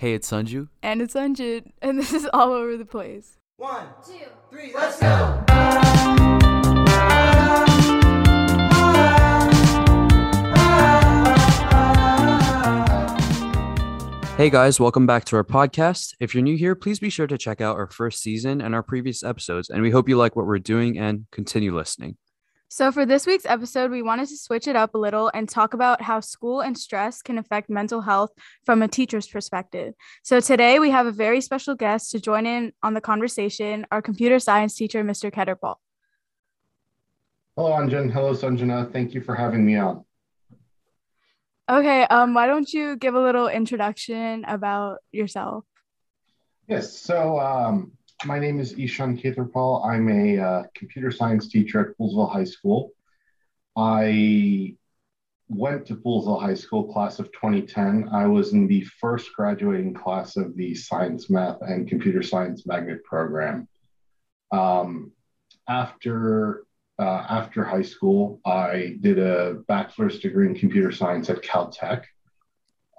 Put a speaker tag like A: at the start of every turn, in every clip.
A: Hey, it's Sanju.
B: And it's Sanjit, and this is all over the place.
C: One, two, three, let's go!
A: Hey guys, welcome back to our podcast. If you're new here, please be sure to check out our first season and our previous episodes. And we hope you like what we're doing and continue listening.
B: So, for this week's episode, we wanted to switch it up a little and talk about how school and stress can affect mental health from a teacher's perspective. So, today we have a very special guest to join in on the conversation our computer science teacher, Mr. Khetarpal.
D: Hello, Anjan. Hello, Sanjana. Thank you for having me on.
B: Okay, um, why don't you give a little introduction about yourself?
D: Yes, so um, my name is Ishan Khetarpal. I'm a uh, computer science teacher at Poolesville High School. I went to Poolesville High School class of 2010. I was in the first graduating class of the science, math, and computer science magnet program. Um, after uh, after high school, I did a bachelor's degree in computer science at Caltech.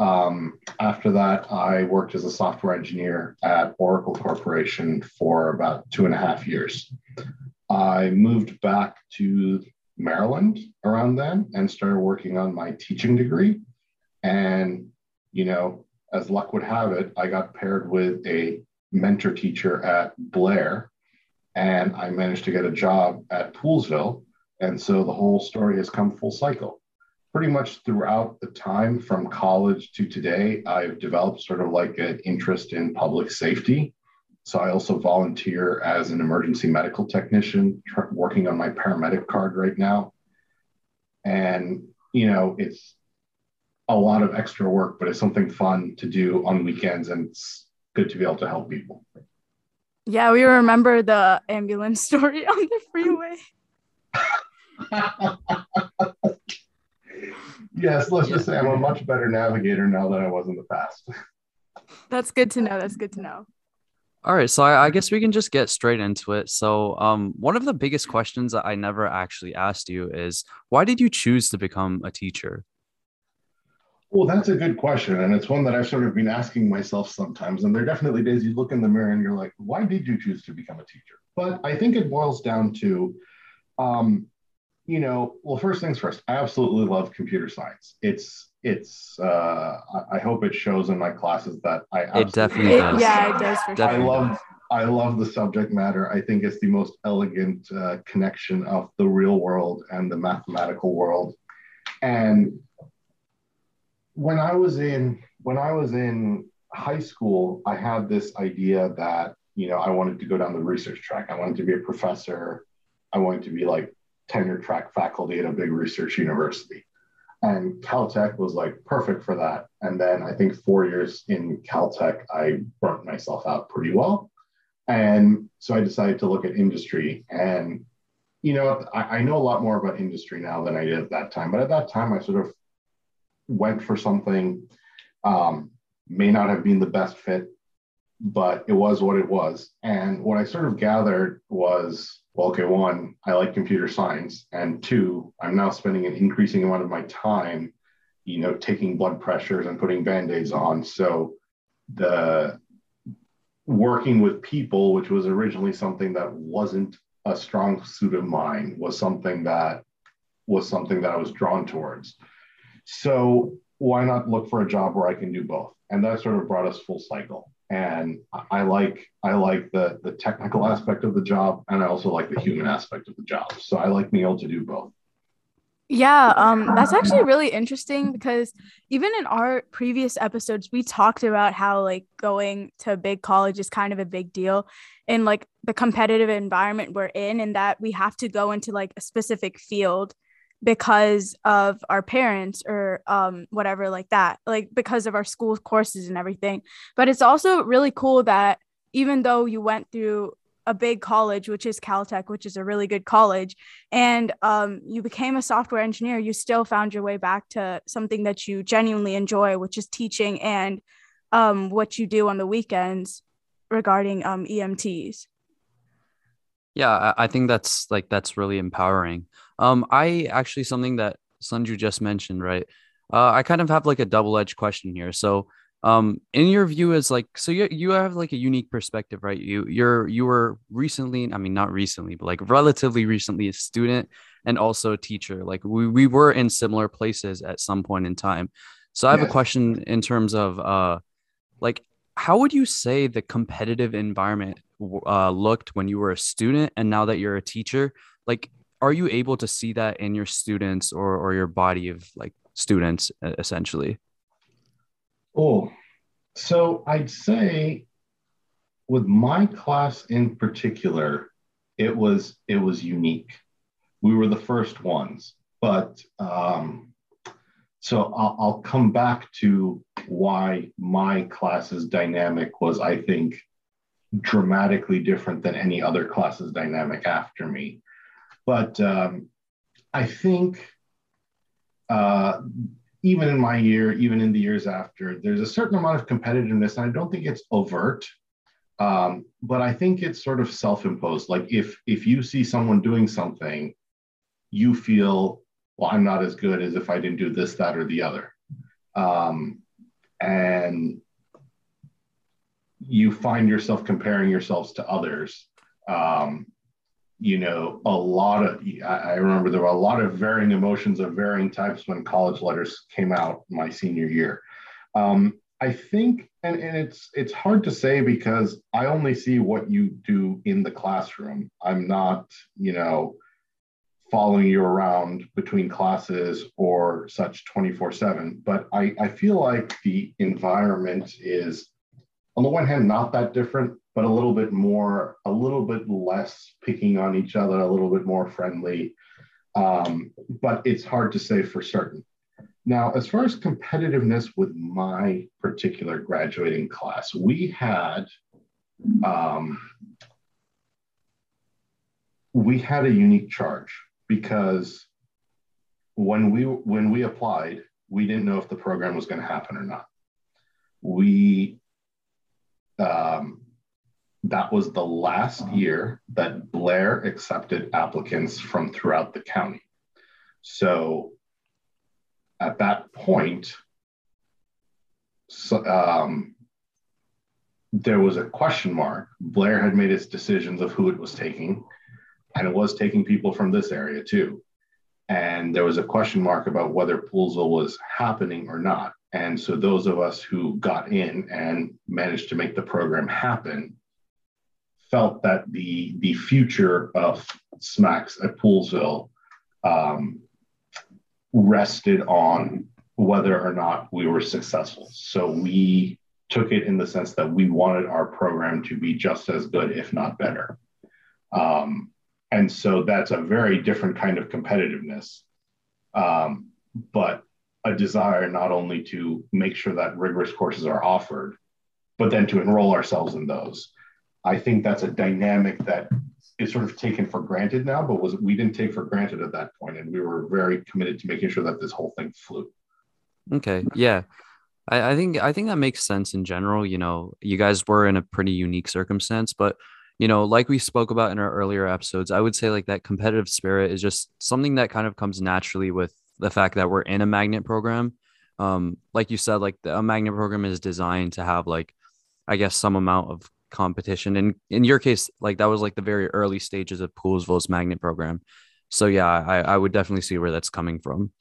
D: Um, after that, I worked as a software engineer at Oracle Corporation for about two and a half years. I moved back to Maryland around then and started working on my teaching degree. And, you know, as luck would have it, I got paired with a mentor teacher at Blair and I managed to get a job at Poolesville. And so the whole story has come full cycle. Pretty much throughout the time from college to today, I've developed sort of like an interest in public safety. So I also volunteer as an emergency medical technician, working on my paramedic card right now. And, you know, it's a lot of extra work, but it's something fun to do on weekends and it's good to be able to help people.
B: Yeah, we remember the ambulance story on the freeway.
D: yes, let's just say I'm a much better navigator now than I was in the past.
B: That's good to know. That's good to know.
A: All right, so I, I, guess we can just get straight into it. So, um, one of the biggest questions that I never actually asked you is why did you choose to become a teacher?
D: Well, that's a good question. And it's one that I've sort of been asking myself sometimes. And there are definitely days you look in the mirror and you're like, why did you choose to become a teacher? But I think it boils down to, um, you know, well, first things first, I absolutely love computer science. It's, it's, uh, I hope it shows in my classes that I,
A: it definitely does.
B: Yeah, it does. For
D: sure. I love, I love the subject matter. I think it's the most elegant uh, connection of the real world and the mathematical world. And when I was in when I was in high school, I had this idea that you know I wanted to go down the research track. I wanted to be a professor. I wanted to be like tenure track faculty at a big research university. And Caltech was like perfect for that. And then I think four years in Caltech, I burnt myself out pretty well. And so I decided to look at industry. And, you know, I, I know a lot more about industry now than I did at that time. But at that time, I sort of went for something um, may not have been the best fit, but it was what it was. And what I sort of gathered was, well, okay, one, I like computer science, and two, I'm now spending an increasing amount of my time, you know, taking blood pressures and putting band-aids on. So the working with people, which was originally something that wasn't a strong suit of mine, was something that was something that I was drawn towards. So why not look for a job where I can do both? And that sort of brought us full cycle. And I like I like the the technical aspect of the job, and I also like the human aspect of the job. So I like being able to do both.
B: Yeah, um, that's actually really interesting because even in our previous episodes, we talked about how like going to a big college is kind of a big deal in like the competitive environment we're in, and that we have to go into like a specific field because of our parents or um, whatever like that like because of our school courses and everything. But it's also really cool that even though you went through a big college which is caltech which is a really good college and um, you became a software engineer you still found your way back to something that you genuinely enjoy which is teaching and um, what you do on the weekends regarding um, emts
A: yeah i think that's like that's really empowering um, I actually something that Sanju just mentioned, right? Uh, I kind of have like a double edged question here. So um in your view is like so you you have like a unique perspective right? You you're you were recently i mean not recently but like relatively recently a student and also a teacher. Like we, we were in similar places at some point in time. So i have a question in terms of uh like how would you say the competitive environment uh looked when you were a student and now that you're a teacher? Like are you able to see that in your students or or your body of like students essentially
D: Oh, so I'd say with my class in particular, it was it was unique. We were the first ones, but um, so I'll, I'll come back to why my class's dynamic was, I think, dramatically different than any other class's dynamic after me. But um, I think uh, even in my year, even in the years after, there's a certain amount of competitiveness, and I don't think it's overt, um, but I think it's sort of self-imposed. Like if if you see someone doing something, you feel, well, I'm not as good as if I didn't do this, that, or the other, um, and you find yourself comparing yourselves to others. Um, you know, a lot of, I remember there were a lot of varying emotions of varying types when college letters came out my senior year. Um, I think, and, and it's it's hard to say because I only see what you do in the classroom. I'm not, you know, following you around between classes or such 24 7. But I, I feel like the environment is, on the one hand, not that different, but a little bit more, a little bit less picking on each other, a little bit more friendly. Um, but it's hard to say for certain. Now, as far as competitiveness with my particular graduating class, we had um, we had a unique charge because when we when we applied, we didn't know if the program was going to happen or not. We um, that was the last year that Blair accepted applicants from throughout the county. So at that point, so, um, there was a question mark. Blair had made its decisions of who it was taking, and it was taking people from this area too. And there was a question mark about whether Poolesville was happening or not. And so those of us who got in and managed to make the program happen felt that the the future of Smacks at Poolesville um, rested on whether or not we were successful. So we took it in the sense that we wanted our program to be just as good, if not better. Um, and so that's a very different kind of competitiveness, um, but a desire not only to make sure that rigorous courses are offered, but then to enroll ourselves in those. I think that's a dynamic that is sort of taken for granted now, but was we didn't take for granted at that point, and we were very committed to making sure that this whole thing flew.
A: Okay. Yeah. I, I think I think that makes sense in general. You know, you guys were in a pretty unique circumstance, but you know, like we spoke about in our earlier episodes, I would say like that competitive spirit is just something that kind of comes naturally with the fact that we're in a magnet program. Um, like you said, like the, a magnet program is designed to have like, I guess, some amount of competition. And in your case, like that was like the very early stages of Poolesville's magnet program. So yeah, I, I would definitely see where that's coming from.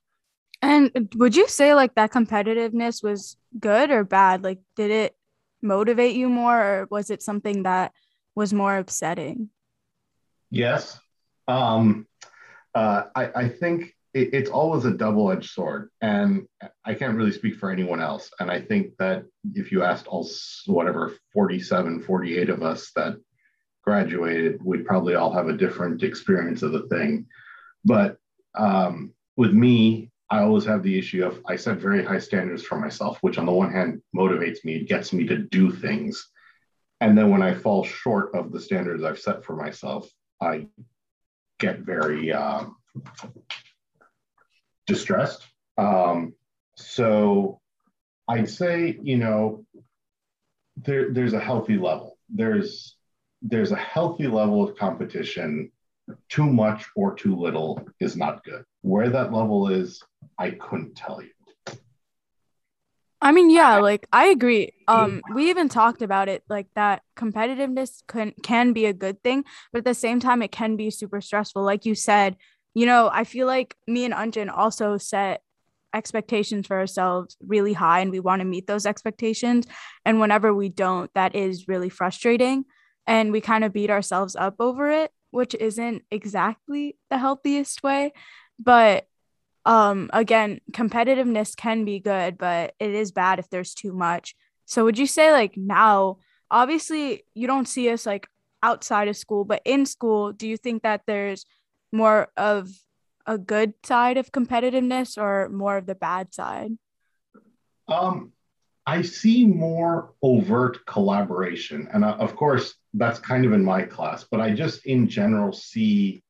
B: And would you say like that competitiveness was good or bad? Like, did it motivate you more, or was it something that was more upsetting?
D: Yes. Um, uh, I, I think it, it's always a double edged sword. And I can't really speak for anyone else. And I think that if you asked all, whatever, 47, 48 of us that graduated, we'd probably all have a different experience of the thing. But um, with me, I always have the issue of I set very high standards for myself, which on the one hand motivates me, it gets me to do things. And then when I fall short of the standards I've set for myself, I get very um, distressed. Um, so I'd say, you know, there, there's a healthy level. There's there's a healthy level of competition. Too much or too little is not good. Where that level is, I couldn't tell you.
B: I mean, yeah, like I agree. Um, we even talked about it, like that competitiveness can can be a good thing, but at the same time, it can be super stressful. Like you said, you know, I feel like me and Anjan also set expectations for ourselves really high, and we want to meet those expectations. And whenever we don't, that is really frustrating, and we kind of beat ourselves up over it, which isn't exactly the healthiest way. But um again competitiveness can be good but it is bad if there's too much so would you say like now obviously you don't see us like outside of school but in school do you think that there's more of a good side of competitiveness or more of the bad side?
D: Um i see more overt collaboration. And uh, of course that's kind of in my class but i just in general see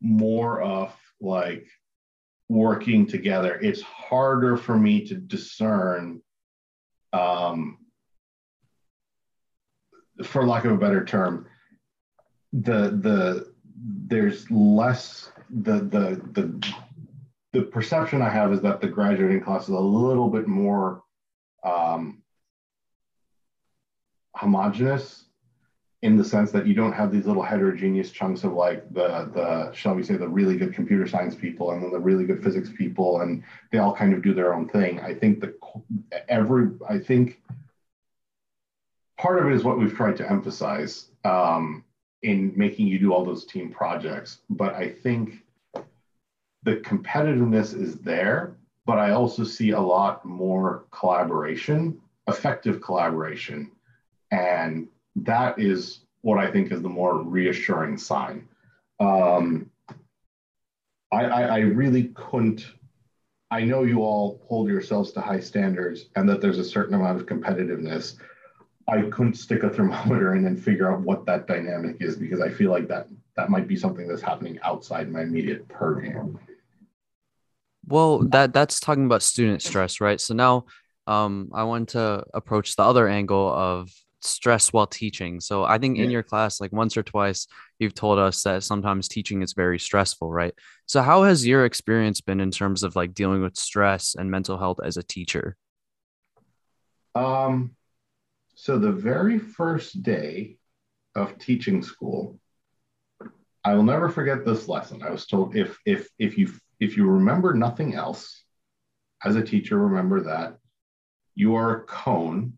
D: more of like working together, it's harder for me to discern, um, for lack of a better term, the the there's less the the the the perception I have is that the graduating class is a little bit more um, homogenous in the sense that you don't have these little heterogeneous chunks of like the the shall we say the really good computer science people and then the really good physics people and they all kind of do their own thing. I think that every i think part of it is what we've tried to emphasize um, in making you do all those team projects but i think the competitiveness is there but i also see a lot more collaboration effective collaboration and that is what I think is the more reassuring sign. Um, I, I, I really couldn't. I know you all hold yourselves to high standards and that there's a certain amount of competitiveness. I couldn't stick a thermometer in and figure out what that dynamic is because I feel like that that might be something that's happening outside my immediate purview.
A: Well, that that's talking about student stress, right? So now um, I want to approach the other angle of stress while teaching. So I think yeah. in your class, like once or twice, you've told us that sometimes teaching is very stressful, right? So how has your experience been in terms of like dealing with stress and mental health as a teacher?
D: Um, so the very first day of teaching school, I will never forget this lesson. I was told if if if you if you remember nothing else, as a teacher, remember that you are a cone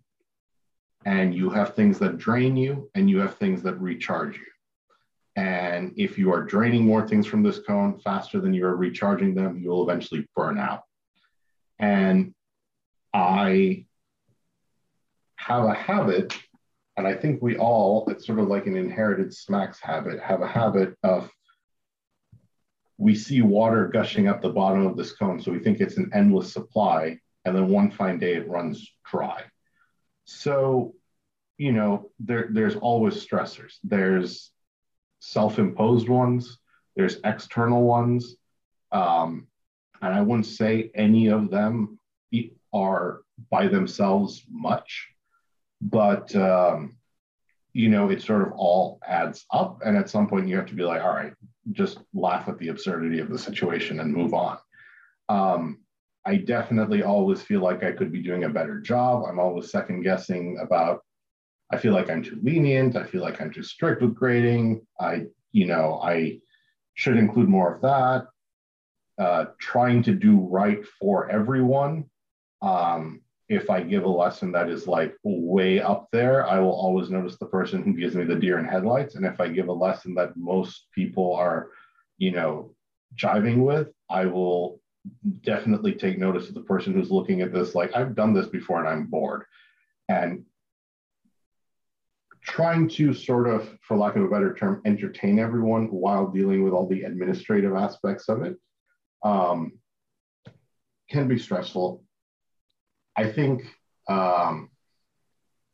D: and you have things that drain you and you have things that recharge you. And if you are draining more things from this cone faster than you are recharging them, you will eventually burn out. And I have a habit, and I think we all, it's sort of like an inherited smacks habit, have a habit of we see water gushing up the bottom of this cone. So we think it's an endless supply. And then one fine day it runs dry. So, you know, there, there's always stressors. There's self-imposed ones. There's external ones. Um, and I wouldn't say any of them are by themselves much, but um, you know, it sort of all adds up. And at some point, you have to be like, all right, just laugh at the absurdity of the situation and move on. Um, I definitely always feel like I could be doing a better job. I'm always second guessing about, I feel like I'm too lenient. I feel like I'm too strict with grading. I, you know, I should include more of that. Uh, trying to do right for everyone. Um, if I give a lesson that is like way up there, I will always notice the person who gives me the deer in headlights. And if I give a lesson that most people are, you know, jiving with, I will definitely take notice of the person who's looking at this like I've done this before and I'm bored. And trying to sort of, for lack of a better term, entertain everyone while dealing with all the administrative aspects of it um, can be stressful. I think, um,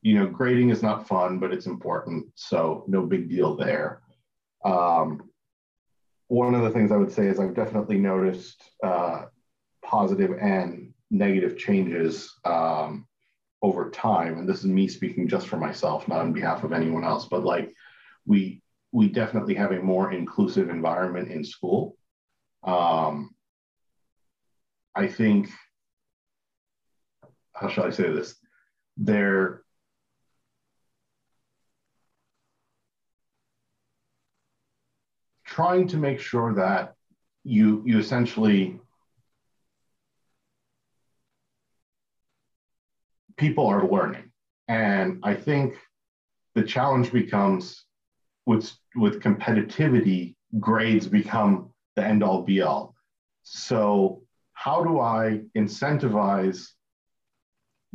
D: you know, grading is not fun, but it's important. So no big deal there. Um, one of the things I would say is I've definitely noticed uh, positive and negative changes um, over time. And this is me speaking just for myself, not on behalf of anyone else, but like we we definitely have a more inclusive environment in school. Um, I think how shall I say this? They're trying to make sure that you you essentially people are learning and i think the challenge becomes with with competitivity grades become the end all be all so how do i incentivize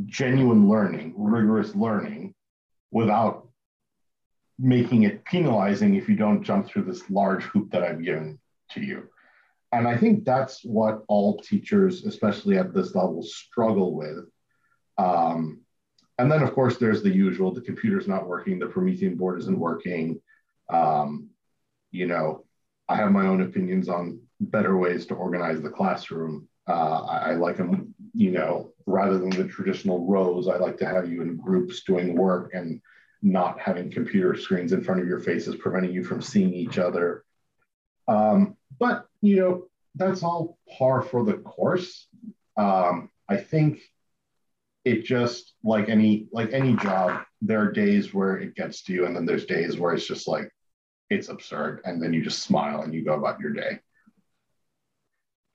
D: genuine learning rigorous learning without making it penalizing if you don't jump through this large hoop that I've given to you. And I think that's what all teachers, especially at this level, struggle with. Um, and then, of course, there's the usual the computer's not working, the Promethean board isn't working. Um, you know, I have my own opinions on better ways to organize the classroom. Uh, I, I like them, you know, rather than the traditional rows, I like to have you in groups doing work and not having computer screens in front of your faces preventing you from seeing each other. Um, but you know, that's all par for the course. Um, I think it just like any like any job, there are days where it gets to you, and then there's days where it's just like it's absurd, and then you just smile and you go about your day.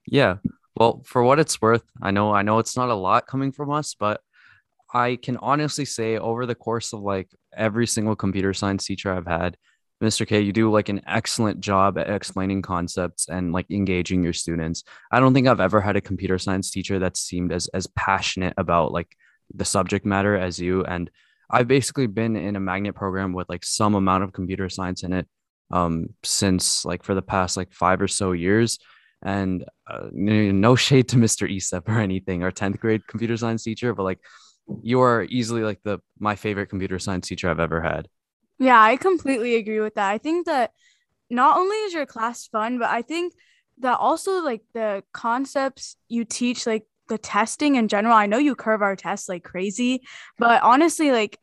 A: Yeah. Well, for what it's worth, I know I know it's not a lot coming from us, but I can honestly say over the course of like every single computer science teacher I've had, Mr. K, you do like an excellent job at explaining concepts and like engaging your students. I don't think I've ever had a computer science teacher that seemed as as passionate about like the subject matter as you. And I've basically been in a magnet program with like some amount of computer science in it um since like for the past like five or so years. And uh, no shade to Mr. Estep or anything, our 10th grade computer science teacher, but like you are easily like the my favorite computer science teacher I've ever had.
B: Yeah, I completely agree with that. I think that not only is your class fun, but I think that also like the concepts you teach, like the testing in general. I know you curve our tests like crazy, but honestly, like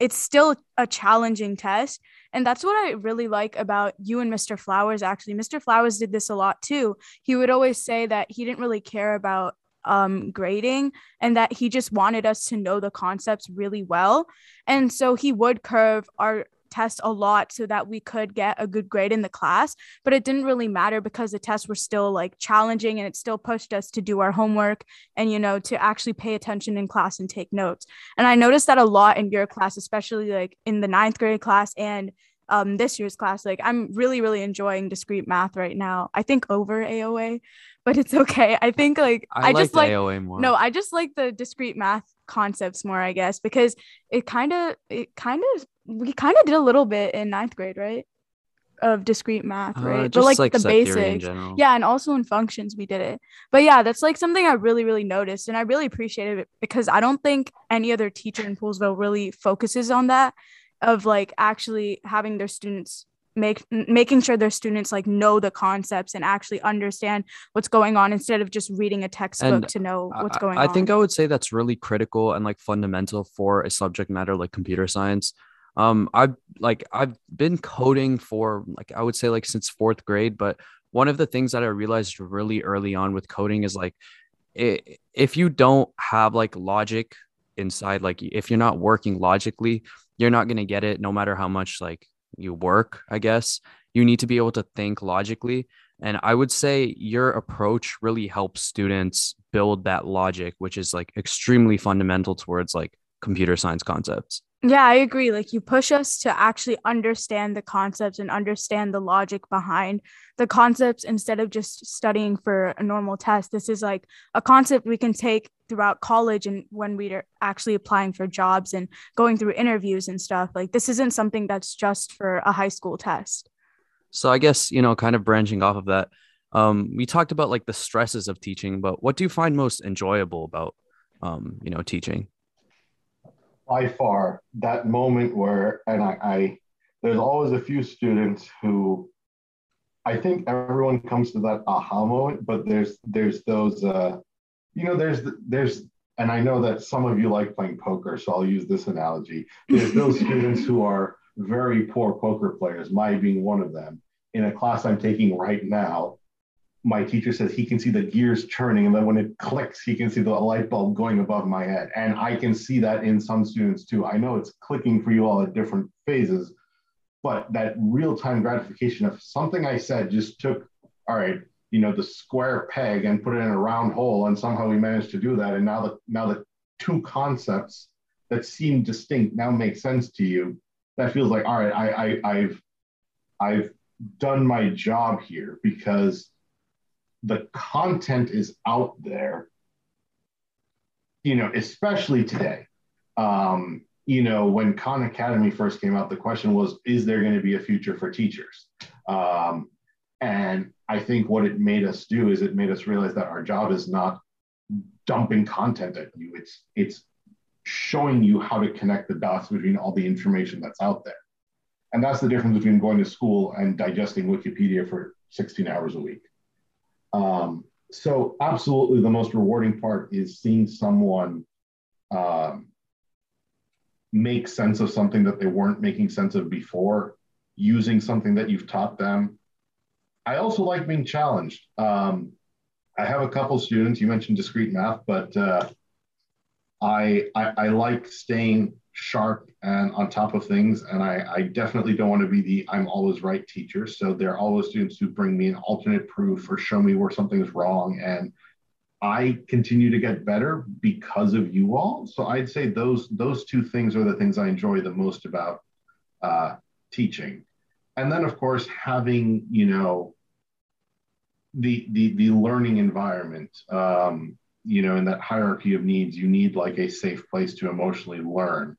B: it's still a challenging test. And that's what I really like about you and Mr. Flowers. Actually, Mr. Flowers did this a lot too. He would always say that he didn't really care about um, grading and that he just wanted us to know the concepts really well. And so he would curve our test a lot so that we could get a good grade in the class but it didn't really matter because the tests were still like challenging and it still pushed us to do our homework and you know to actually pay attention in class and take notes. And i noticed that a lot in your class especially like in the ninth grade class and um, this year's class like i'm really really enjoying discrete math right now i think over aoa but it's okay. I think like
A: I,
B: I just like
A: AOA more.
B: no, I just like the discrete math concepts more, I guess, because it kind of it kind of we kind of did a little bit in ninth grade, right? Of discrete math,
A: Uh,
B: right? but like,
A: like,
B: the
A: set theory in
B: basics. Yeah, and also in functions we did it. But yeah, that's like something I really, really noticed. And I really appreciated it because I don't think any other teacher in Poolesville really focuses on that of like actually having their students make making sure their students like know the concepts and actually understand what's going on instead of just reading a textbook
A: And
B: to know what's going
A: I,
B: on.
A: I think I would say that's really critical and like fundamental for a subject matter like computer science. Um, I've like I've been coding for like I would say like since fourth grade, but one of the things that I realized really early on with coding is like i if you don't have like logic inside, like if you're not working logically, you're not gonna get it no matter how much like you work, I guess. You need to be able to think logically. And I would say your approach really helps students build that logic, which is like extremely fundamental towards like computer science concepts.
B: Yeah, I agree. Like you push us to actually understand the concepts and understand the logic behind the concepts instead of just studying for a normal test. This is like a concept we can take throughout college and when we're actually applying for jobs and going through interviews and stuff. Like this isn't something that's just for a high school test.
A: So I guess, you know, kind of branching off of that, um, we talked about like the stresses of teaching, but what do you find most enjoyable about, um, you know, teaching?
D: By far that moment where and I, I there's always a few students who I think everyone comes to that aha moment, but there's there's those uh you know there's there's and I know that some of you like playing poker, so I'll use this analogy. There's those students who are very poor poker players, my being one of them, in a class I'm taking right now. My teacher says he can see the gears turning and then when it clicks he can see the light bulb going above my head. And i can see that in some students too. I know it's clicking for you all at different phases but that real-time gratification of something i said just took all right you know the square peg and put it in a round hole and somehow we managed to do that. And now the now the two concepts that seem distinct now make sense to you. That feels like all right i, I i've i've done my job here because the content is out there you know especially today. Um, you know when khan academy first came out the question was is there going to be a future for teachers? Um, and i think what it made us do is it made us realize that our job is not dumping content at you. It's it's showing you how to connect the dots between all the information that's out there. And that's the difference between going to school and digesting wikipedia for 16 hours a week um, so absolutely the most rewarding part is seeing someone um, make sense of something that they weren't making sense of before, using something that you've taught them. I also like being challenged. Um, I have a couple students, you mentioned discrete math, but uh, I, I, I like staying sharp and on top of things. And I, I definitely don't want to be the I'm always right teacher. So there are always students who bring me an alternate proof or show me where something is wrong. And I continue to get better because of you all. So I'd say those those two things are the things I enjoy the most about uh, teaching. And then of course having you know the the the learning environment. Um, you know, in that hierarchy of needs, you need like a safe place to emotionally learn.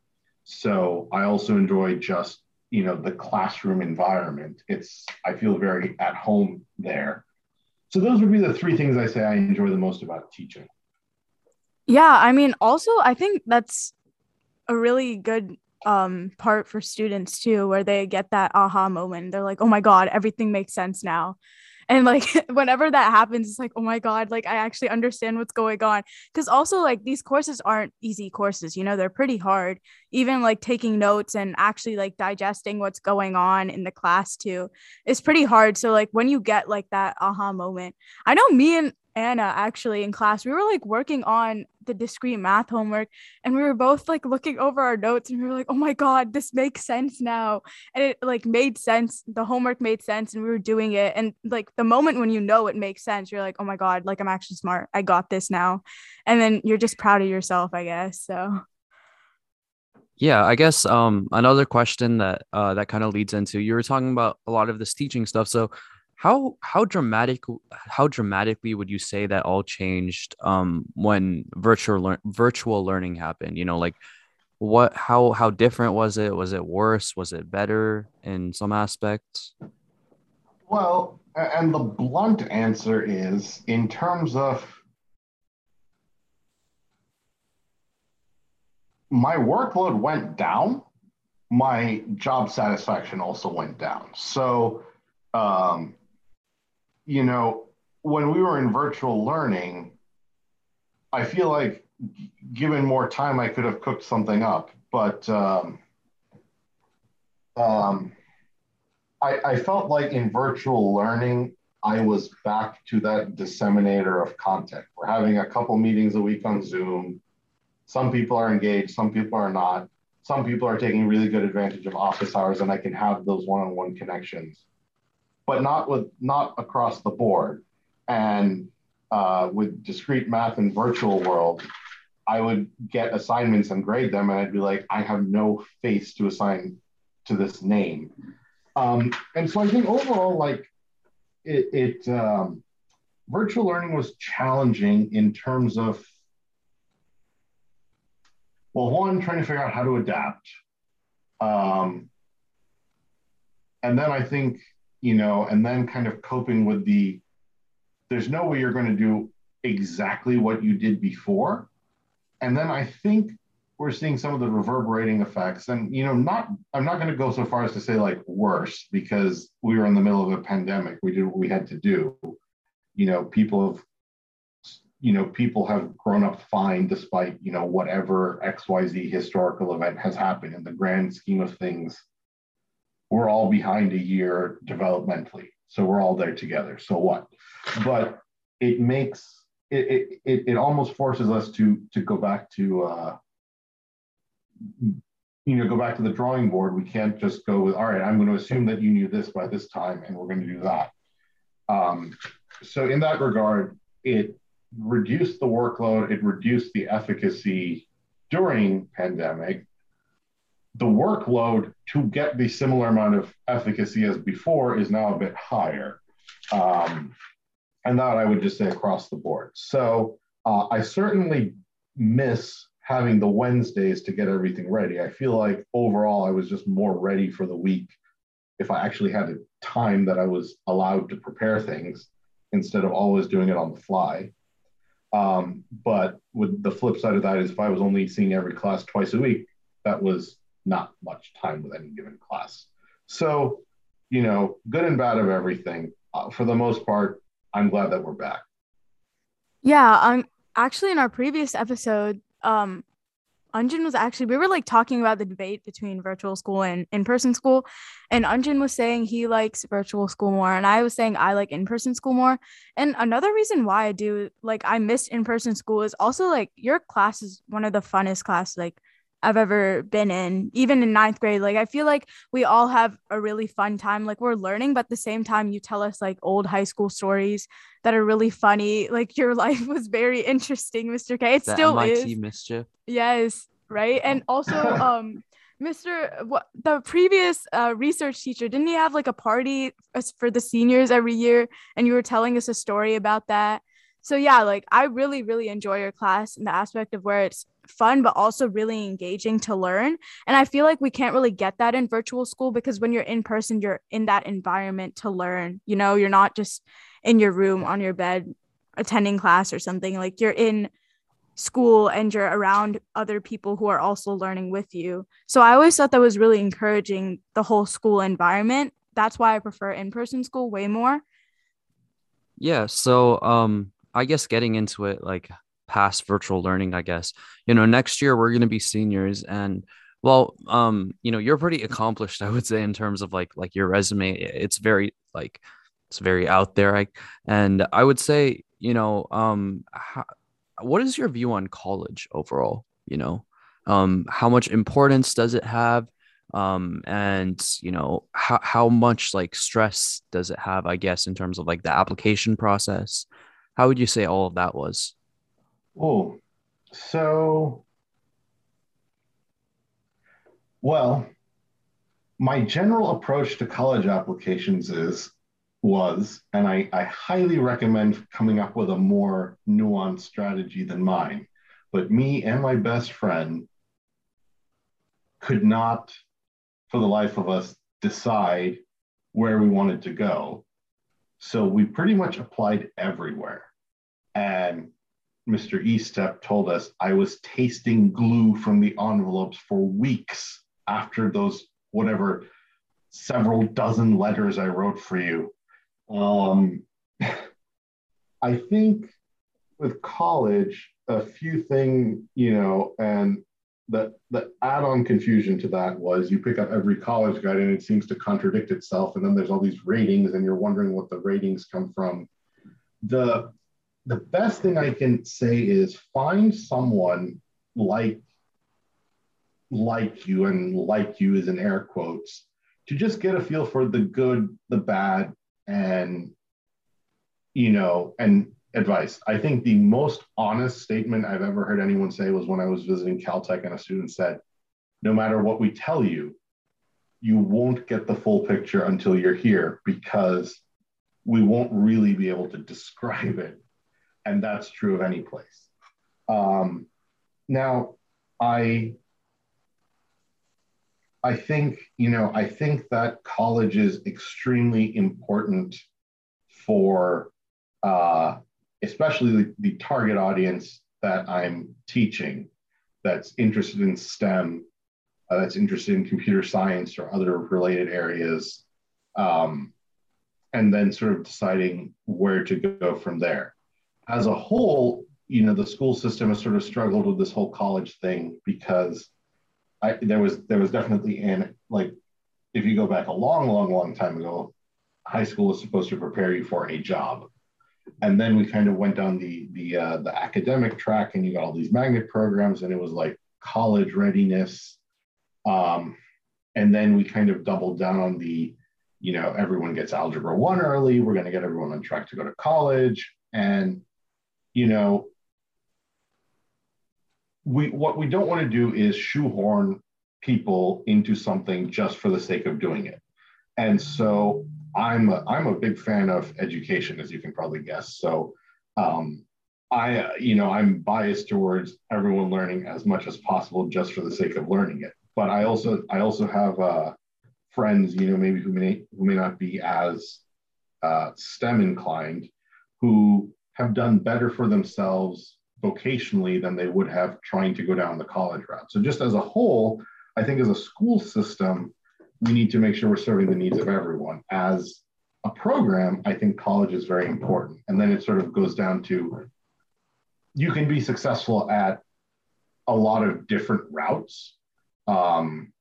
D: So I also enjoy just, you know, the classroom environment. It's, I feel very at home there. So those would be the three things I say I enjoy the most about teaching.
B: Yeah, I mean, also, I think that's a really good um part for students too where they get that aha moment they're like oh my god everything makes sense now and like whenever that happens it's like oh my god like i actually understand what's going on. Because also like these courses aren't easy courses you know they're pretty hard. Even like taking notes and actually like digesting what's going on in the class too is pretty hard. So like when you get like that aha moment i know me and Anna actually in class. We were like working on the discrete math homework and we were both like looking over our notes and we were like, oh my God, this makes sense now. And it like made sense. The homework made sense and we were doing it. And like the moment when you know it makes sense, you're like, oh my God, like I'm actually smart. I got this now. And then you're just proud of yourself, I guess. So
A: yeah i guess um another question that uh that kind of leads into you were talking about a lot of this teaching stuff so how how dramatic how dramatically would you say that all changed um when virtual lear- virtual learning happened? You know like what how how different was it? Was it worse? Was it better in some aspects?
D: Well and the blunt answer is in terms of my workload went down my job satisfaction also went down. So um, you know, when we were in virtual learning, I feel like given more time, I could have cooked something up. But um, um, I, I felt like in virtual learning, I was back to that disseminator of content. We're having a couple meetings a week on Zoom. Some people are engaged, some people are not. Some people are taking really good advantage of office hours, and I can have those one on one connections but not with not across the board. And uh, with discrete math and virtual world, I would get assignments and grade them, and I'd be like, I have no face to assign to this name. Um, and so I think overall, like it, it um, virtual learning was challenging in terms of, well, one, trying to figure out how to adapt. Um, and then I think you know, and then kind of coping with the there's no way you're going to do exactly what you did before. And then I think we're seeing some of the reverberating effects. And, you know, not, I'm not going to go so far as to say like worse because we were in the middle of a pandemic. We did what we had to do. You know, people have, you know, people have grown up fine despite, you know, whatever XYZ historical event has happened in the grand scheme of things we're all behind a year developmentally. So we're all there together. So what? But it makes it it, it almost forces us to to go back to uh, you know go back to the drawing board. We can't just go with all right. I'm going to assume that you knew this by this time, and we're going to do that. Um, so in that regard, it reduced the workload. It reduced the efficacy during pandemic the workload to get the similar amount of efficacy as before is now a bit higher. Um, and that I would just say across the board. So uh, I certainly miss having the Wednesdays to get everything ready. I feel like overall I was just more ready for the week if I actually had a time that I was allowed to prepare things instead of always doing it on the fly. Um, but with the flip side of that is if I was only seeing every class twice a week, that was not much time with any given class. So, you know, good and bad of everything. Uh, for the most part, I'm glad that we're back.
B: Yeah, um actually in our previous episode, um Unjin was actually we were like talking about the debate between virtual school and in-person school and Unjin was saying he likes virtual school more and I was saying I like in-person school more. And another reason why I do like I miss in-person school is also like your class is one of the funnest class like I've ever been in, even in ninth grade. Like, I feel like we all have a really fun time. Like, we're learning, but at the same time, you tell us like old high school stories that are really funny. Like, your life was very interesting, Mr. K. It
A: The
B: still
A: MIT
B: is.
A: mischief.
B: Yes, right. And also, um, Mr. What the previous uh, research teacher didn't he have like a party for the seniors every year? And you were telling us a story about that. So yeah, like I really, really enjoy your class and the aspect of where it's fun, but also really engaging to learn. And I feel like we can't really get that in virtual school because when you're in person, you're in that environment to learn. You know, you're not just in your room on your bed attending class or something. Like you're in school and you're around other people who are also learning with you. So I always thought that was really encouraging the whole school environment. That's why I prefer in-person school way more.
A: Yeah. So, um, I guess getting into it, like past virtual learning, I guess, you know, next year we're going to be seniors and well, um, you know, you're pretty accomplished, I would say, in terms of like, like your resume. It's very like, it's very out there. I, and I would say, you know, um, how, what is your view on college overall? You know, um, how much importance does it have? um and you know how how much like stress does it have i guess in terms of like the application process how would you say all of that was
D: Oh, so, well, my general approach to college applications is was, and I, I highly recommend coming up with a more nuanced strategy than mine. But me and my best friend could not, for the life of us, decide where we wanted to go. So we pretty much applied everywhere. And Mr. Estep told us I was tasting glue from the envelopes for weeks after those whatever several dozen letters I wrote for you. Um, I think with college, a few thing, you know, and the the add-on confusion to that was you pick up every college guide and it seems to contradict itself, and then there's all these ratings, and you're wondering what the ratings come from. The the best thing I can say is find someone like like you and like you is in air quotes to just get a feel for the good, the bad, and you know, and advice. I think the most honest statement I've ever heard anyone say was when I was visiting Caltech and a student said, no matter what we tell you, you won't get the full picture until you're here because we won't really be able to describe it and that's true of any place. Um, now, I I think you know I think that college is extremely important for uh, especially the, the target audience that I'm teaching that's interested in STEM, uh, that's interested in computer science or other related areas, um, and then sort of deciding where to go from there as a whole, you know, the school system has sort of struggled with this whole college thing because I, there was there was definitely an like if you go back a long, long, long time ago, high school was supposed to prepare you for a job. And then we kind of went down the the uh, the academic track, and you got all these magnet programs, and it was like college readiness. Um, and then we kind of doubled down on the, you know, everyone gets algebra one early. We're going to get everyone on track to go to college, and you know, we what we don't want to do is shoehorn people into something just for the sake of doing it. And so I'm a, I'm a big fan of education, as you can probably guess. So um, I, you know, I'm biased towards everyone learning as much as possible just for the sake of learning it. But I also I also have uh, friends, you know, maybe who may who may not be as uh, STEM inclined, who have done better for themselves vocationally than they would have trying to go down the college route. So just as a whole, I think as a school system, we need to make sure we're serving the needs of everyone. As a program, I think college is very important. And then it sort of goes down to you can be successful at a lot of different routes. Um,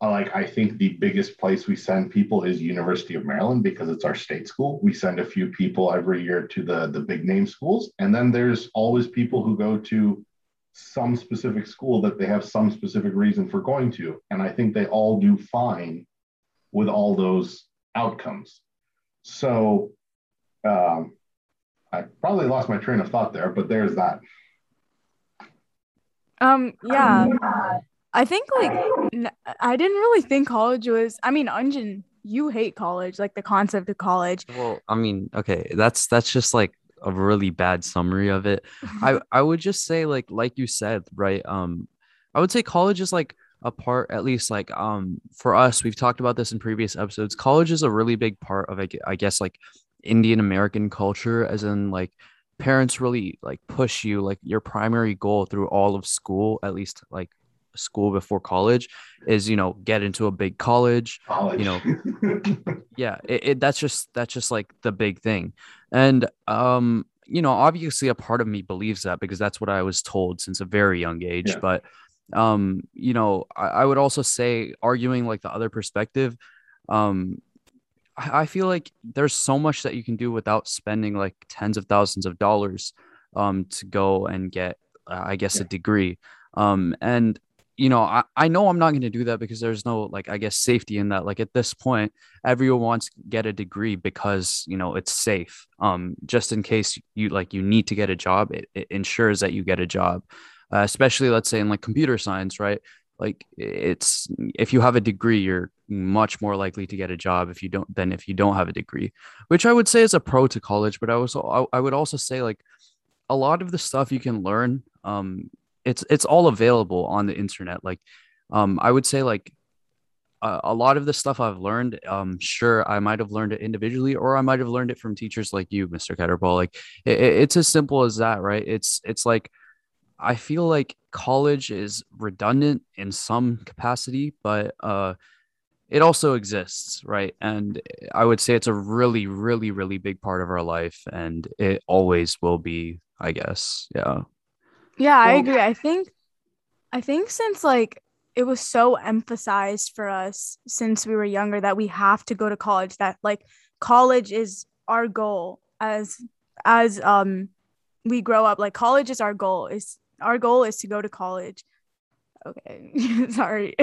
D: like I think the biggest place we send people is University of Maryland because it's our state school. We send a few people every year to the the big name schools, and then there's always people who go to some specific school that they have some specific reason for going to. And I think they all do fine with all those outcomes. So um, I probably lost my train of thought there, but there's that.
B: Um, yeah. I think like I didn't really think college was I mean, Anjan, you hate college, like the concept of college.
A: Well, I mean, okay, that's that's just like a really bad summary of it. I I would just say like like you said, right? Um I would say college is like a part at least like um for us, we've talked about this in previous episodes. College is a really big part of I guess like Indian American culture as in like parents really like push you like your primary goal through all of school, at least like school before college is you know get into a big college, college. you know yeah it, it, that's just that's just like the big thing and um you know obviously a part of me believes that because that's what i was told since a very young age yeah. but um you know I, I would also say arguing like the other perspective um I, I feel like there's so much that you can do without spending like tens of thousands of dollars um to go and get uh, i guess yeah. a degree um and you know, I, I know I'm not going to do that because there's no like I guess safety in that. Like at this point, everyone wants to get a degree because you know it's safe. Um, just in case you like you need to get a job, it, it ensures that you get a job. Uh, especially let's say in like computer science, right? Like it's if you have a degree, you're much more likely to get a job if you don't than if you don't have a degree, which I would say is a pro to college. But I was I, I would also say like a lot of the stuff you can learn um it's it's all available on the internet like um i would say like a lot of the stuff i've learned um sure i might have learned it individually or i might have learned it from teachers like you mr Khetarpal. like it, it's as simple as that right it's it's like i feel like college is redundant in some capacity but uh it also exists right and i would say it's a really really really big part of our life and it always will be i guess yeah
B: yeah, I agree. I think I think since like it was so emphasized for us since we were younger that we have to go to college that like college is our goal as as um we grow up like college is our goal is our goal is to go to college. Okay sorry.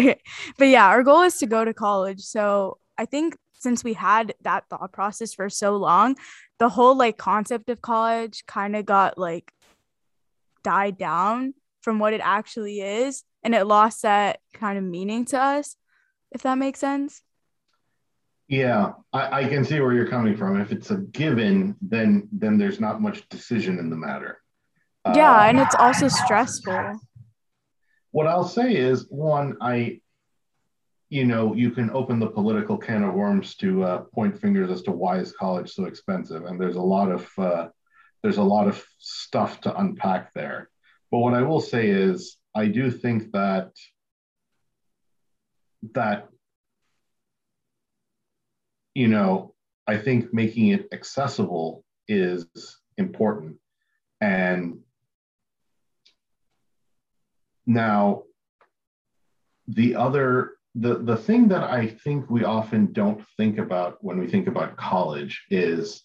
B: But yeah our goal is to go to college. So i think since we had that thought process for so long the whole like concept of college kind of got like died down from what it actually is and it lost that kind of meaning to us if that makes sense.
D: Yeah I, I, can see where you're coming from. If it's a given then then there's not much decision in the matter.
B: Yeah uh, and it's also stressful.
D: What i'll say is one i you know you can open the political can of worms to uh, point fingers as to why is college so expensive and there's a lot of uh, there's a lot of stuff to unpack there. But what I will say is, I do think that that you know, I think making it accessible is important. And now the other the the thing that I think we often don't think about when we think about college is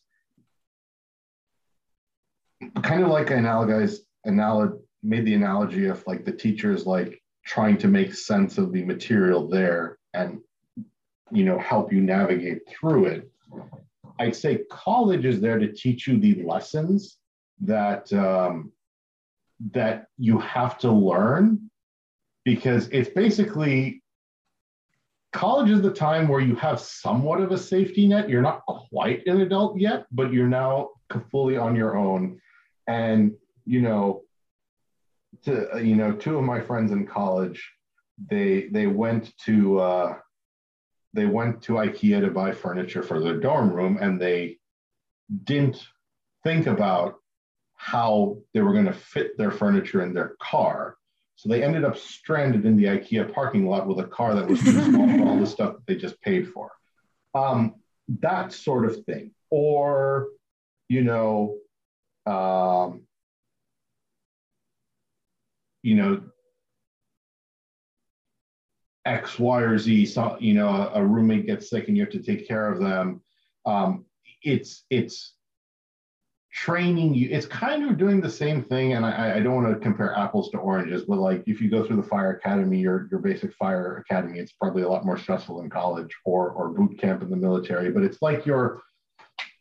D: kind of like I analogize analog made the analogy of like the teachers like trying to make sense of the material there and you know help you navigate through it. I'd say college is there to teach you the lessons that um, that you have to learn because it's basically college is the time where you have somewhat of a safety net. You're not quite an adult yet, but you're now fully on your own. And, you know, to, you know, two of my friends in college, they, they went to, uh, they went to IKEA to buy furniture for their dorm room and they didn't think about how they were going to fit their furniture in their car. So they ended up stranded in the IKEA parking lot with a car that was too small for all the stuff that they just paid for. Um, that sort of thing. Or, you know, um, you know, X, Y, or Z, so, you know, a, a, roommate gets sick and you have to take care of them. Um, it's, it's, training you it's kind of doing the same thing and I, I don't want to compare apples to oranges but like if you go through the fire academy your, your basic fire academy it's probably a lot more stressful than college or or boot camp in the military but it's like your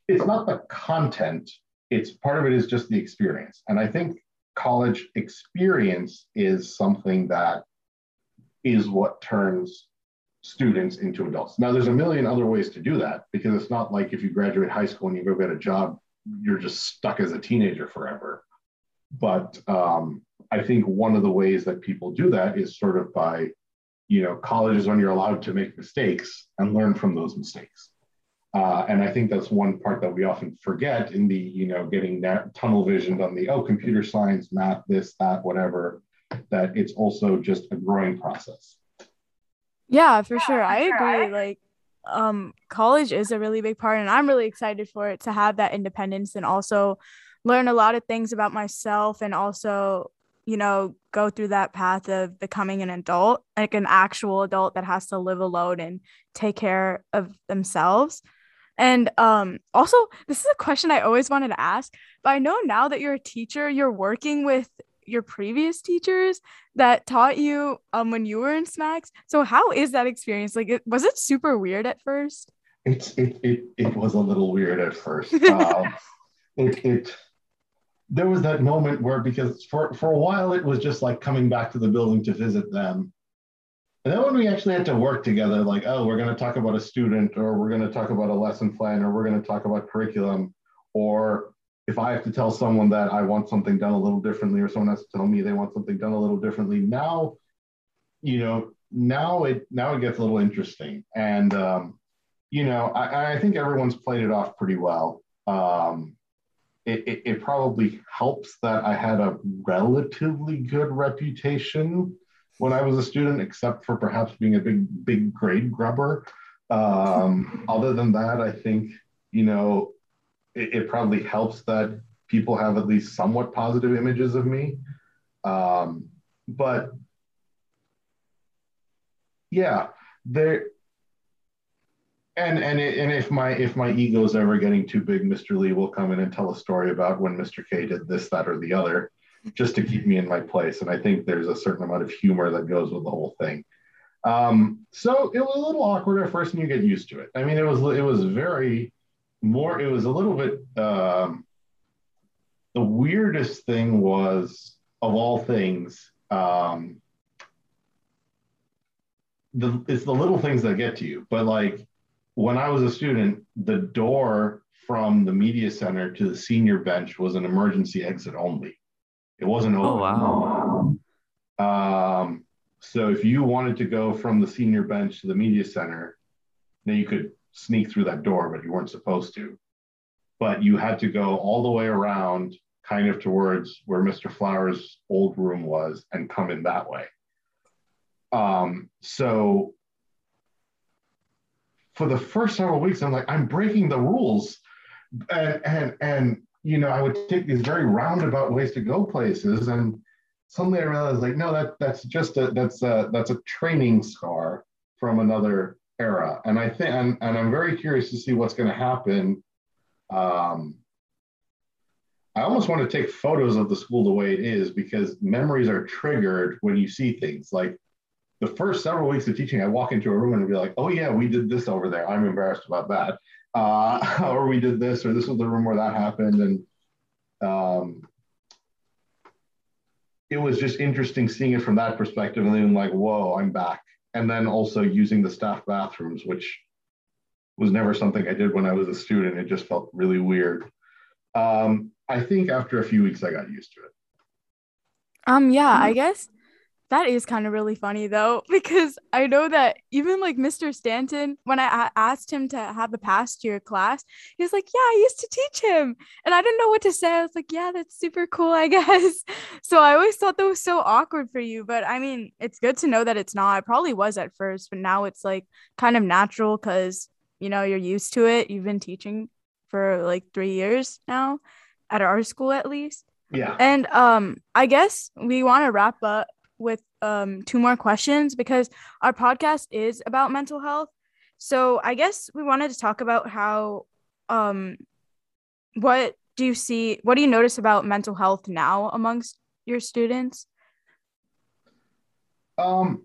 D: it's not the content it's part of it is just the experience and i think college experience is something that is what turns students into adults now there's a million other ways to do that because it's not like if you graduate high school and you go get a job you're just stuck as a teenager forever. But um, I think one of the ways that people do that is sort of by, you know, college is when you're allowed to make mistakes and learn from those mistakes. Uh, and I think that's one part that we often forget in the, you know, getting that tunnel visioned on the, oh, computer science, math, this, that, whatever, that it's also just a growing process.
B: Yeah, for sure. I agree. Like, um college is a really big part and i'm really excited for it to have that independence and also learn a lot of things about myself and also you know go through that path of becoming an adult like an actual adult that has to live alone and take care of themselves and um also this is a question i always wanted to ask but i know now that you're a teacher you're working with your previous teachers that taught you um when you were in smacks so how is that experience? Like it, was it super weird at first?
D: It's it it, it was a little weird at first. Um, it, it there was that moment where because for for a while it was just like coming back to the building to visit them and then when we actually had to work together like oh we're going to talk about a student or we're going to talk about a lesson plan or we're going to talk about curriculum or if I have to tell someone that I want something done a little differently, or someone has to tell me they want something done a little differently, now, you know, now it now it gets a little interesting. And um, you know, I, I think everyone's played it off pretty well. Um, it, it, it probably helps that I had a relatively good reputation when I was a student, except for perhaps being a big big grade grubber. Um, other than that, I think you know it, it, probably helps that people have at least somewhat positive images of me. Um, but yeah, there. And and it, and if my if my ego is ever getting too big, Mr. Lee will come in and tell a story about when Mr. K did this, that, or the other, just to keep me in my place. And I think there's a certain amount of humor that goes with the whole thing. Um, so it was a little awkward at first, and you get used to it. I mean, it was it was very more it was a little bit um, the weirdest thing was of all things um, the it's the little things that get to you but like when i was a student the door from the media center to the senior bench was an emergency exit only it wasn't
A: open. oh
D: wow um, so if you wanted to go from the senior bench to the media center then you could sneak through that door, but you weren't supposed to. But you had to go all the way around, kind of towards where Mr. Flowers' old room was, and come in that way. Um, so for the first several weeks, I'm like, I'm breaking the rules, and and and you know, I would take these very roundabout ways to go places, and suddenly I realized, like, no, that that's just a that's a that's a training scar from another era. And I think, and, and I'm very curious to see what's going to happen. Um, I almost want to take photos of the school the way it is because memories are triggered when you see things. Like the first several weeks of teaching, I walk into a room and be like, oh, yeah, we did this over there. I'm embarrassed about that. Uh, or we did this, or this was the room where that happened. And um, it was just interesting seeing it from that perspective and then like, whoa, I'm back. And then also using the staff bathrooms, which was never something I did when I was a student. It just felt really weird. Um, I think after a few weeks, I got used to it.
B: Um, yeah, I guess that is kind of really funny though, because I know that even like Mr. Stanton, when I asked him to have a past year class, he was like, Yeah, I used to teach him. And I didn't know what to say. I was like, Yeah, that's super cool, I guess. So I always thought that was so awkward for you. But I mean, it's good to know that it's not. It probably was at first, but now it's like kind of natural because, you know, you're used to it. You've been teaching for like three years now at our school, at least.
D: Yeah.
B: And um, I guess we want to wrap up with um two more questions because our podcast is about mental health. So I guess we wanted to talk about how um what do you see what do you notice about mental health now amongst your students?
D: Um,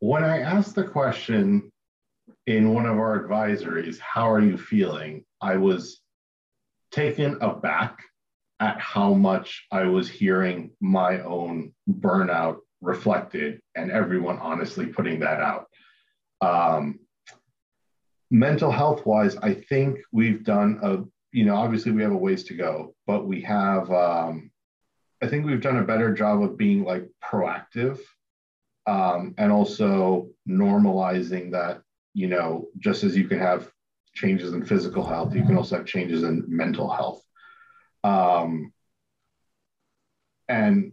D: when I asked the question in one of our advisories, how are you feeling? I was taken aback at how much I was hearing my own burnout reflected and everyone honestly putting that out. Um, mental health wise, I think we've done a, you know, obviously we have a ways to go, but we have, um, I think we've done a better job of being like proactive um, and also normalizing that, you know, just as you can have changes in physical health, you can also have changes in mental health. Um, and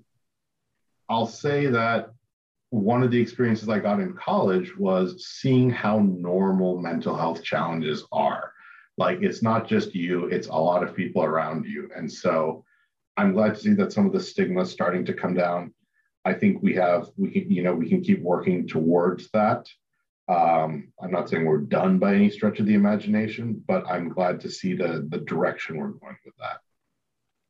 D: I'll say that one of the experiences I got in college was seeing how normal mental health challenges are. Like it's not just you, it's a lot of people around you. And so I'm glad to see that some of the stigma is starting to come down. I think we have, we can, you know, we can keep working towards that. Um, I'm not saying we're done by any stretch of the imagination, but I'm glad to see the the direction we're going with that.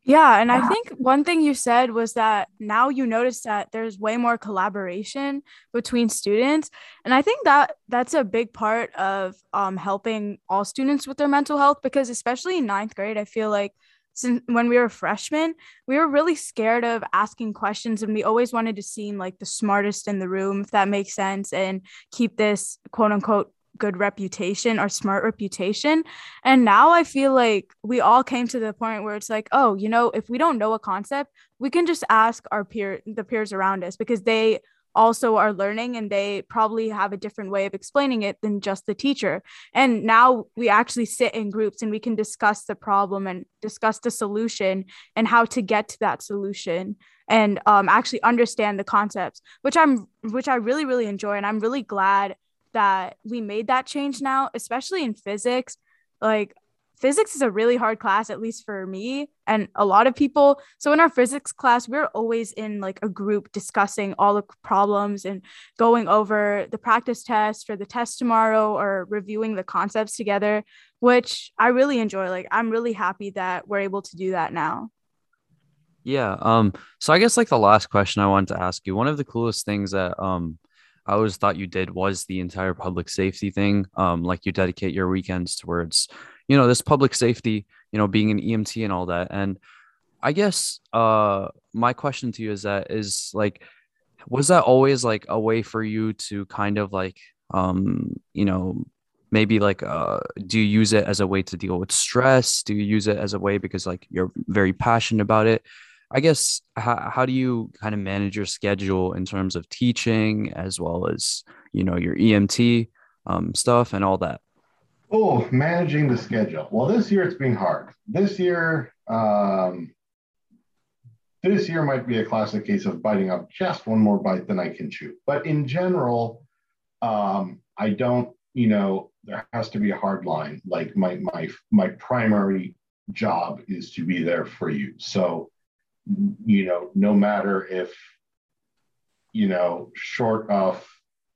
B: Yeah, and I think one thing you said was that now you notice that there's way more collaboration between students, and I think that that's a big part of um, helping all students with their mental health because especially in ninth grade, I feel like since when we were freshmen, we were really scared of asking questions, and we always wanted to seem like the smartest in the room, if that makes sense, and keep this quote unquote good reputation or smart reputation. And now I feel like we all came to the point where it's like, oh, you know, if we don't know a concept, we can just ask our peer the peers around us because they also are learning and they probably have a different way of explaining it than just the teacher. And now we actually sit in groups and we can discuss the problem and discuss the solution and how to get to that solution and um, actually understand the concepts, which I'm which I really really enjoy and I'm really glad that we made that change now, especially in physics. Like physics is a really hard class, at least for me and a lot of people. So in our physics class, we're always in like a group discussing all the problems and going over the practice test for the test tomorrow or reviewing the concepts together, which I really enjoy. Like I'm really happy that we're able to do that now.
A: Yeah. Um, so I guess like the last question I wanted to ask you, one of the coolest things that um I always thought you did was the entire public safety thing. Um, like you dedicate your weekends towards, you know, this public safety, you know, being an EMT and all that. And I guess uh my question to you is that is like, was that always like a way for you to kind of like um, you know, maybe like uh do you use it as a way to deal with stress? Do you use it as a way because like you're very passionate about it? I guess how, how do you kind of manage your schedule in terms of teaching as well as you know your EMT um, stuff and all that?
D: Oh, managing the schedule. Well, this year it's been hard. This year, um, this year might be a classic case of biting off just one more bite than I can chew. But in general, um, I don't. You know, there has to be a hard line. Like my my my primary job is to be there for you. So you know, no matter if, you know, short of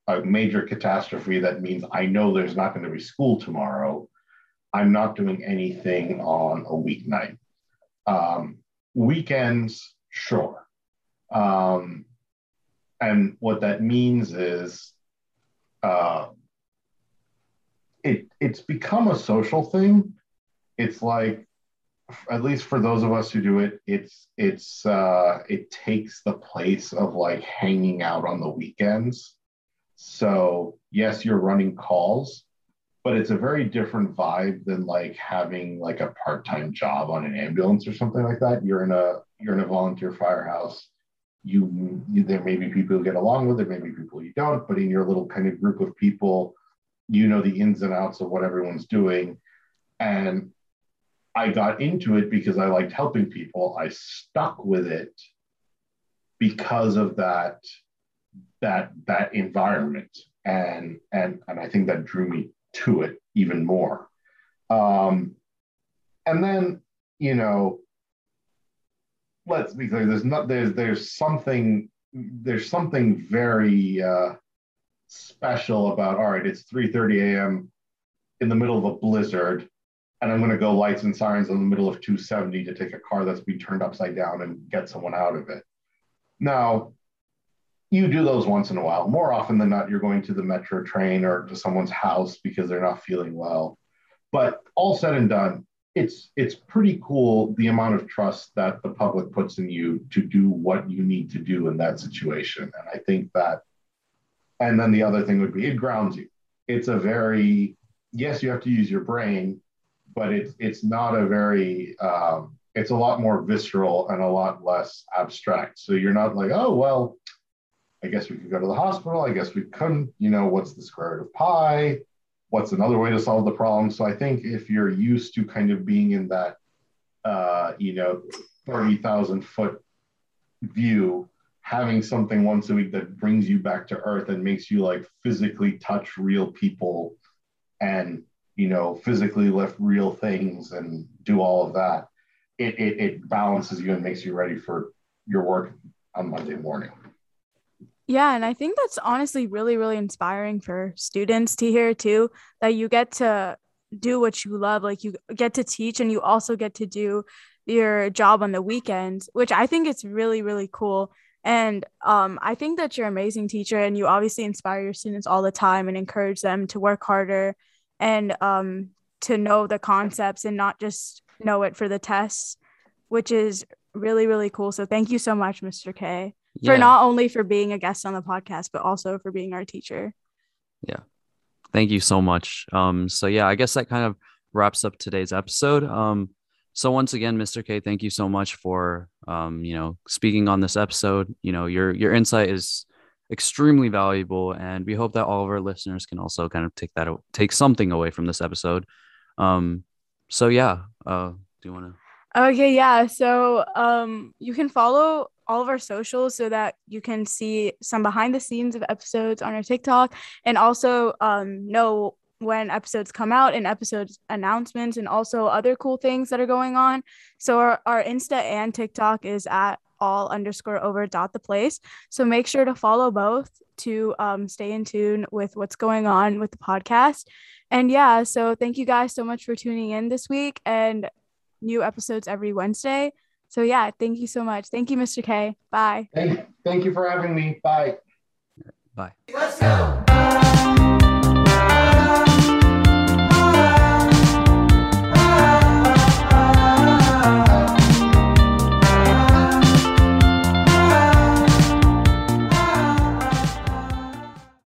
D: a major catastrophe that means I know there's not going to be school tomorrow, I'm not doing anything on a weeknight. Um, weekends, sure. Um, and what that means is uh, it it's become a social thing. It's like, at least for those of us who do it, it's it's uh, it takes the place of like hanging out on the weekends. So yes, you're running calls, but it's a very different vibe than like having like a part-time job on an ambulance or something like that. You're in a you're in a volunteer firehouse. You, there may be people you get along with, there may be people you don't, but in your little kind of group of people, you know the ins and outs of what everyone's doing. And I got into it because I liked helping people. I stuck with it because of that that that environment and and and I think that drew me to it even more. Um, and then, you know, let's be clear. There's not there's there's something there's something very uh, special about. All right, it's 3:30 a.m. in the middle of a blizzard, and I'm going to go lights and sirens in the middle of 270 to take a car that's been turned upside down and get someone out of it. Now, you do those once in a while. More often than not, you're going to the metro train or to someone's house because they're not feeling well. But all said and done, it's it's pretty cool the amount of trust that the public puts in you to do what you need to do in that situation. And I think that, and then the other thing would be it grounds you. It's a very yes, you have to use your brain, but it's it's not a very um, it's a lot more visceral and a lot less abstract. So you're not like, oh well, I guess we could go to the hospital. I guess we couldn't. You know, what's the square root of pi? What's another way to solve the problem? So I think if you're used to kind of being in that, uh, you know, 30,000 foot view, having something once a week that brings you back to earth and makes you like physically touch real people and, you know, physically lift real things and do all of that, it, it, it balances you and makes you ready for your work on Monday morning.
B: Yeah, and I think that's honestly really, really inspiring for students to hear too that you get to do what you love. Like you get to teach and you also get to do your job on the weekends, which I think is really, really cool. And um, I think that you're an amazing teacher and you obviously inspire your students all the time and encourage them to work harder and um, to know the concepts and not just know it for the tests, which is really, really cool. So thank you so much, Mr. K for not only for being a guest on the podcast, but also for being our teacher.
A: Yeah. Thank you so much. Um, so yeah, I guess that kind of wraps up today's episode. Um, so once again, Mr. K, thank you so much for um, you know, speaking on this episode. You know, your your insight is extremely valuable, and we hope that all of our listeners can also kind of take that take something away from this episode. Um, so yeah, uh, do you want to?
B: Okay, yeah. So um, you can follow all of our socials so that you can see some behind the scenes of episodes on our TikTok and also um, know when episodes come out and episodes announcements and also other cool things that are going on. So our, our Insta and TikTok is at all underscore over dot the place. So make sure to follow both to um, stay in tune with what's going on with the podcast. And yeah, so thank you guys so much for tuning in this week and new episodes every Wednesday. So yeah, thank you so much. Thank you, Mr. K. Bye.
D: Thank, thank you for having me. Bye.
A: Bye.
C: Let's go.